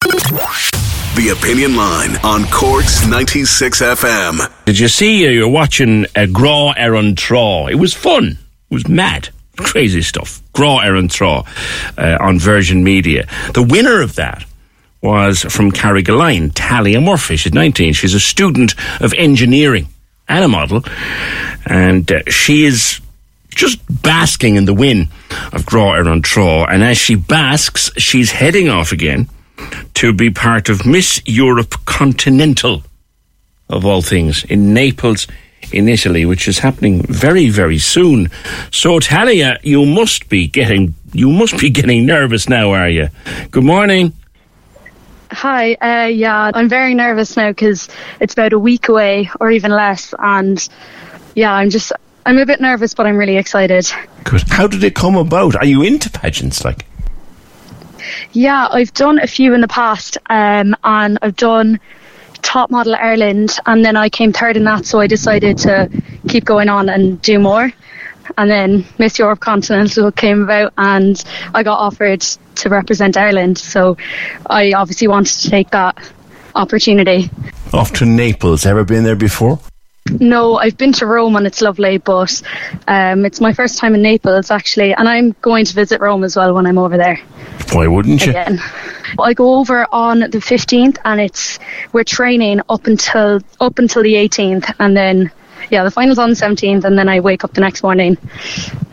The Opinion Line on Cork's 96 FM. Did you see uh, you're watching a Grá Ar An Trá? It was fun. It was mad. Crazy stuff. Grá Ar An Trá uh, on Virgin Media. The winner of that was from Carrigaline, Talia Murphy. She's 19. She's a student of engineering and a model. And uh, she is just basking in the win of Grá Ar An Trá. And as she basks, she's heading off again to be part of Miss Europe Continental, of all things, in Naples, in Italy, which is happening very, very soon. So, Talia, you must be getting you must be getting nervous now, are you? Good morning. Hi, uh, yeah, I'm very nervous now because it's about a week away or even less, and yeah, I'm just I'm a bit nervous, but I'm really excited. Good. How did it come about? Are you into pageants, like? Yeah, I've done a few in the past, um, and I've done Top Model Ireland, and then I came third in that, so I decided to keep going on and do more. And then Miss Europe Continental came about, and I got offered to represent Ireland, so I obviously wanted to take that opportunity. Off to Naples. Ever been there before? No, I've been to Rome and it's lovely, but um, it's my first time in Naples actually, and I'm going to visit Rome as well when I'm over there. Why wouldn't you? Again. I go over on the 15th, and it's we're training up until up until the 18th, and then yeah, the finals on the 17th, and then I wake up the next morning,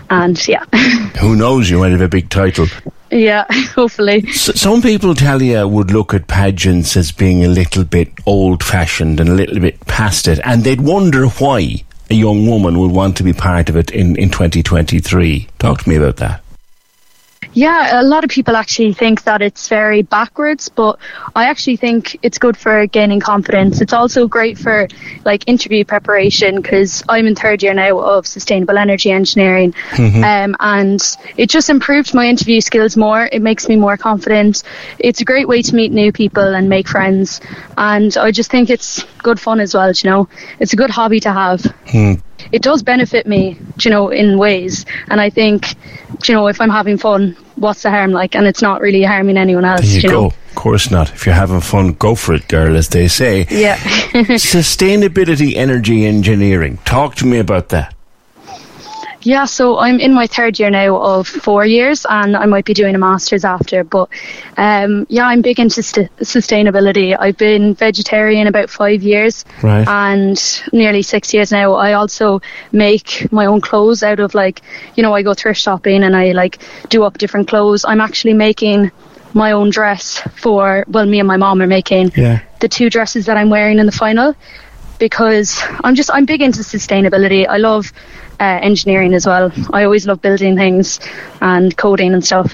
and yeah. Who knows? You might have a big title. Yeah, hopefully. S- some people tell you would look at pageants as being a little bit old fashioned and a little bit past it, and they'd wonder why a young woman would want to be part of it in, in 2023. Talk to me about that. Yeah, a lot of people actually think that it's very backwards, but I actually think it's good for gaining confidence. It's also great for like interview preparation because I'm in third year now of sustainable energy engineering, um, and it just improved my interview skills more. It makes me more confident. It's a great way to meet new people and make friends, and I just think it's good fun as well. You know, it's a good hobby to have. It does benefit me, you know, in ways, and I think, you know, if I'm having fun, what's the harm? Like, and it's not really harming anyone else. There you, you go. know. Of course not. If you're having fun, go for it, girl, as they say. Yeah. Sustainability energy engineering. Talk to me about that. Yeah, so I'm in my third year now of four years, and I might be doing a master's after. But um, yeah, I'm big into st- sustainability. I've been vegetarian about five years, Right. and nearly six years now. I also make my own clothes out of like, you know, I go thrift shopping and I like do up different clothes. I'm actually making my own dress for well, me and my mom are making Yeah. the two dresses that I'm wearing in the final because I'm just I'm big into sustainability. I love uh, engineering as well. I always love building things and coding and stuff.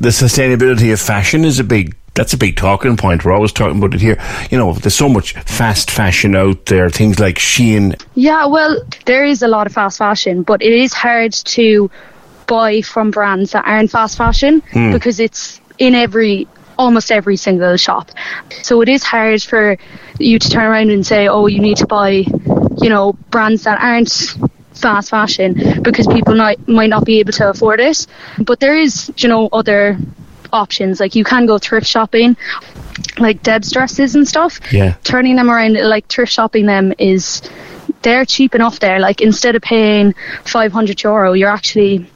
The sustainability of fashion is a big. That's a big talking point. We're always talking about it here. You know, there's so much fast fashion out there. Things like Shein. Yeah, well, there is a lot of fast fashion, but it is hard to buy from brands that aren't fast fashion because it's in every almost every single shop. So it is hard for you to turn around and say, "Oh, you need to buy, you know, brands that aren't fast fashion because people might might not be able to afford it." But there is, you know, other options. Like you can go thrift shopping, like Deb's dresses and stuff. Yeah. Turning them around, like thrift shopping them is they're cheap enough there. Like instead of paying 500 euro, you're actually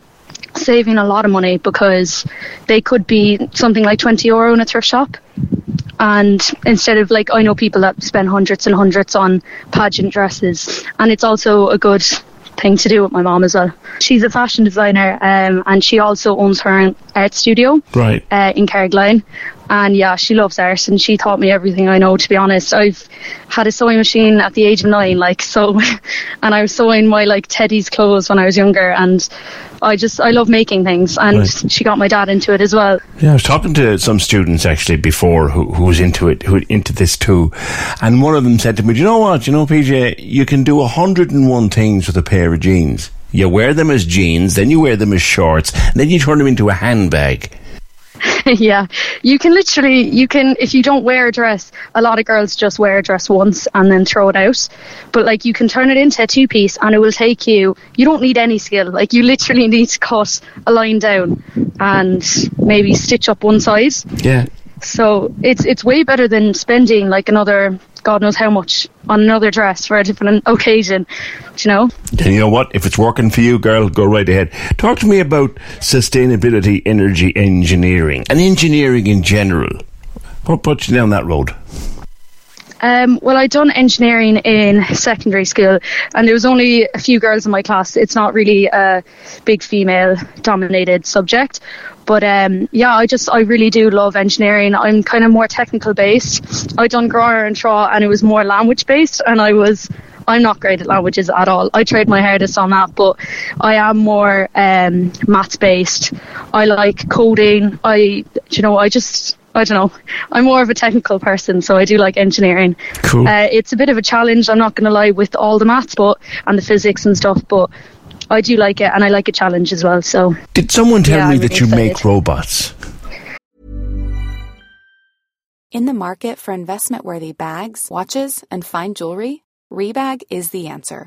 saving a lot of money because they could be something like 20 euro in a thrift shop. And instead of like, I know people that spend hundreds and hundreds on pageant dresses, and it's also a good thing to do with my mom as well. She's a fashion designer um, and she also owns her own art studio Right. uh, in Carrigaline. And yeah, she loves art and she taught me everything I know, to be honest. I've had a sewing machine at the age of nine, like, so, and I was sewing my, like, Teddy's clothes when I was younger. And I just, I love making things. And Right. she got my dad into it as well. Yeah, I was talking to some students actually before who, who was into it, who into this too, and one of them said to me, "Do you know what? You know, PJ, you can do hundred and one things with a pair of jeans. You wear them as jeans, then you wear them as shorts, and then you turn them into a handbag." yeah, you can literally, you can, if you don't wear a dress, a lot of girls just wear a dress once and then throw it out. But like, you can turn it into a two piece and it will take you, you don't need any skill. Like, you literally need to cut a line down and maybe stitch up one side. Yeah, So it's, it's way better than spending like another, God knows how much on another dress for a different occasion, do you know? And you know what? If it's working for you, girl, go right ahead. Talk to me about sustainability, energy engineering, and engineering in general. What puts you down that road? Um, well, I'd done engineering in secondary school, and there was only a few girls in my class. It's not really a big female-dominated subject, but um, yeah, I just I really do love engineering. I'm kind of more technical based. I done Grá Ar An Trá, and it was more language based, and I was. I'm not great at languages at all. I tried my hardest on that, but I am more um, maths based. I like coding. I, you know, I just I don't know. I'm more of a technical person, so I do like engineering. Cool. Uh, it's a bit of a challenge. I'm not going to lie with all the maths, but and the physics and stuff, but I do like it, and I like a challenge as well. So Did someone tell Yeah, me I'm that really you make robots? In the market for investment worthy bags, watches, and fine jewelry, Rebag is the answer.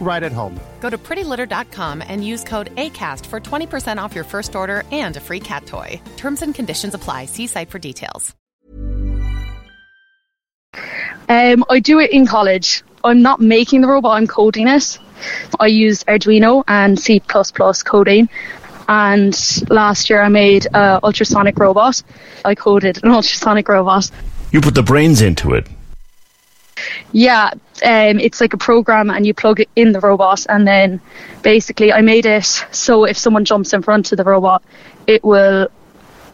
right at home. Go to prettylitter.com and use code ACAST for 20% off your first order and a free cat toy. Terms and conditions apply. See site for details. Um, I do it in college. I'm not making the robot, I'm coding it. I use Arduino and C coding. And last year I made an ultrasonic robot. I coded an ultrasonic robot. You put the brains into it. Yeah, um, it's like a program, and you plug it in the robot, and then basically I made it so if someone jumps in front of the robot, it will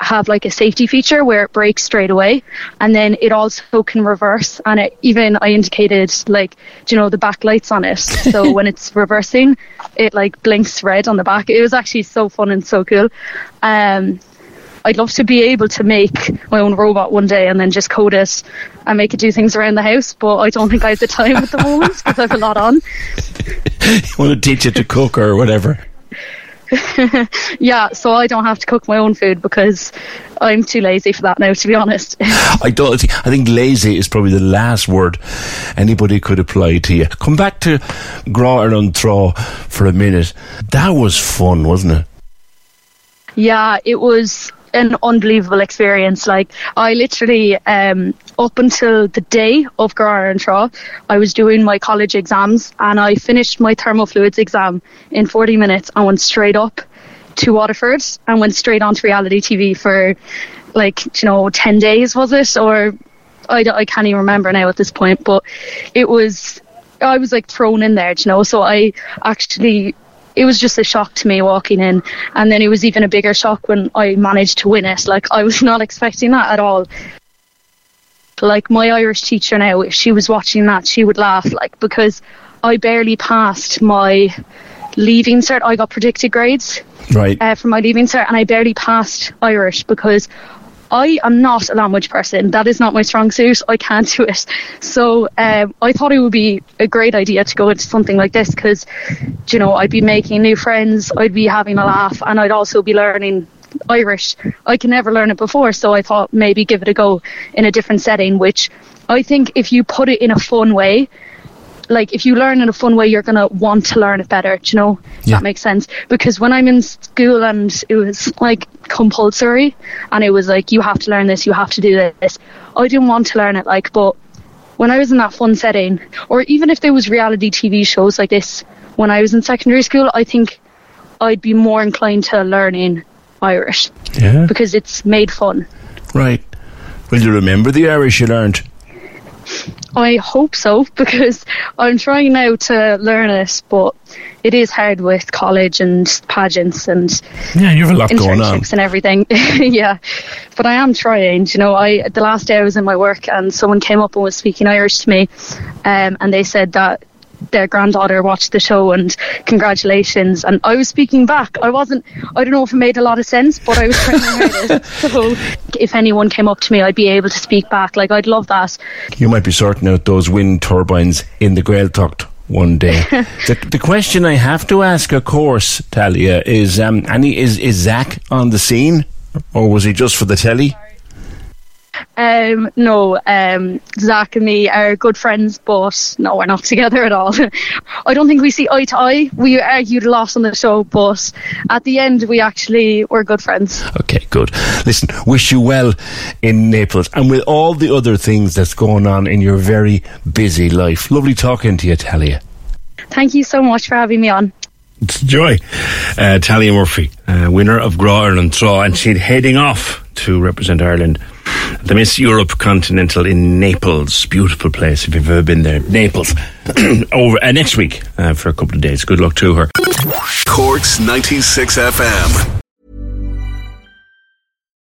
have like a safety feature where it breaks straight away, and then it also can reverse. And it, even I indicated like you know the backlights on it, so when it's reversing, it like blinks red on the back. It was actually so fun and so cool. Um, I'd love to be able to make my own robot one day and then just code it and make it do things around the house, but I don't think I have the time at the moment because I have a lot on. You want to teach it to cook or whatever. Yeah, so I don't have to cook my own food because I'm too lazy for that now, to be honest. I don't. I think lazy is probably the last word anybody could apply to you. Come back to Grá Ar An Trá for a minute. That was fun, wasn't it? Yeah, it was an unbelievable experience. Like I literally, um, up until the day of Grá Ar An Trá, I was doing my college exams, and I finished my thermofluids exam in 40 minutes and went straight up to Waterford and went straight onto reality TV for like you know 10 days was it or I, I can't even remember now at this point, but it was I was like thrown in there, you know. So I actually it was just a shock to me walking in and then it was even a bigger shock when I managed to win it. Like I was not expecting that at all. Like my Irish teacher now, if she was watching that, she would laugh like because I barely passed my leaving cert. I got predicted grades right uh, for my leaving cert, and I barely passed Irish because I am not a language person. That is not my strong suit. I can't do it. So um, I thought it would be a great idea to go into something like this because, you know, I'd be making new friends, I'd be having a laugh, and I'd also be learning Irish. I can never learn it before, so I thought maybe give it a go in a different setting, which I think if you put it in a fun way, like if you learn in a fun way, you're gonna want to learn it better. Do you know? Yeah. That makes sense. Because when I'm in school and it was like compulsory, and it was like you have to learn this, you have to do this. I didn't want to learn it, like, but when I was in that fun setting, or even if there was reality TV shows like this when I was in secondary school, I think I'd be more inclined to learning Irish yeah because it's made fun. right will you remember the Irish you learned I hope so because I'm trying now to learn it, but it is hard with college and pageants and yeah you have a lot going on and everything. yeah, but I am trying. You know, I the last day I was in my work and someone came up and was speaking Irish to me, um, and they said that their granddaughter watched the show and congratulations and I was speaking back I wasn't I don't know if it made a lot of sense but I was trying my hardest so if anyone came up to me I'd be able to speak back like I'd love that you might be sorting out those wind turbines in the Gaeltacht one day. the, the question I have to ask, of course, Talia, is um, Annie, is, is Zach on the scene? Or was he just for the telly? Um, no, um, Zach and me are good friends, but no, we're not together at all. I don't think we see eye to eye. We argued a lot on the show, but at the end, we actually were good friends. Okay, good. Listen, wish you well in Naples and with all the other things that's going on in your very busy life. Lovely talking to you, Talia. Thank you so much for having me on. It's a joy. Uh, Talia Murphy, uh, winner of Grá Ar An Trá, and she's heading off to represent Ireland. The Miss Europe Continental in Naples. Beautiful place if you've ever been there. Naples. Over uh, next week uh, for a couple of days. Good luck to her. Corks 96 FM.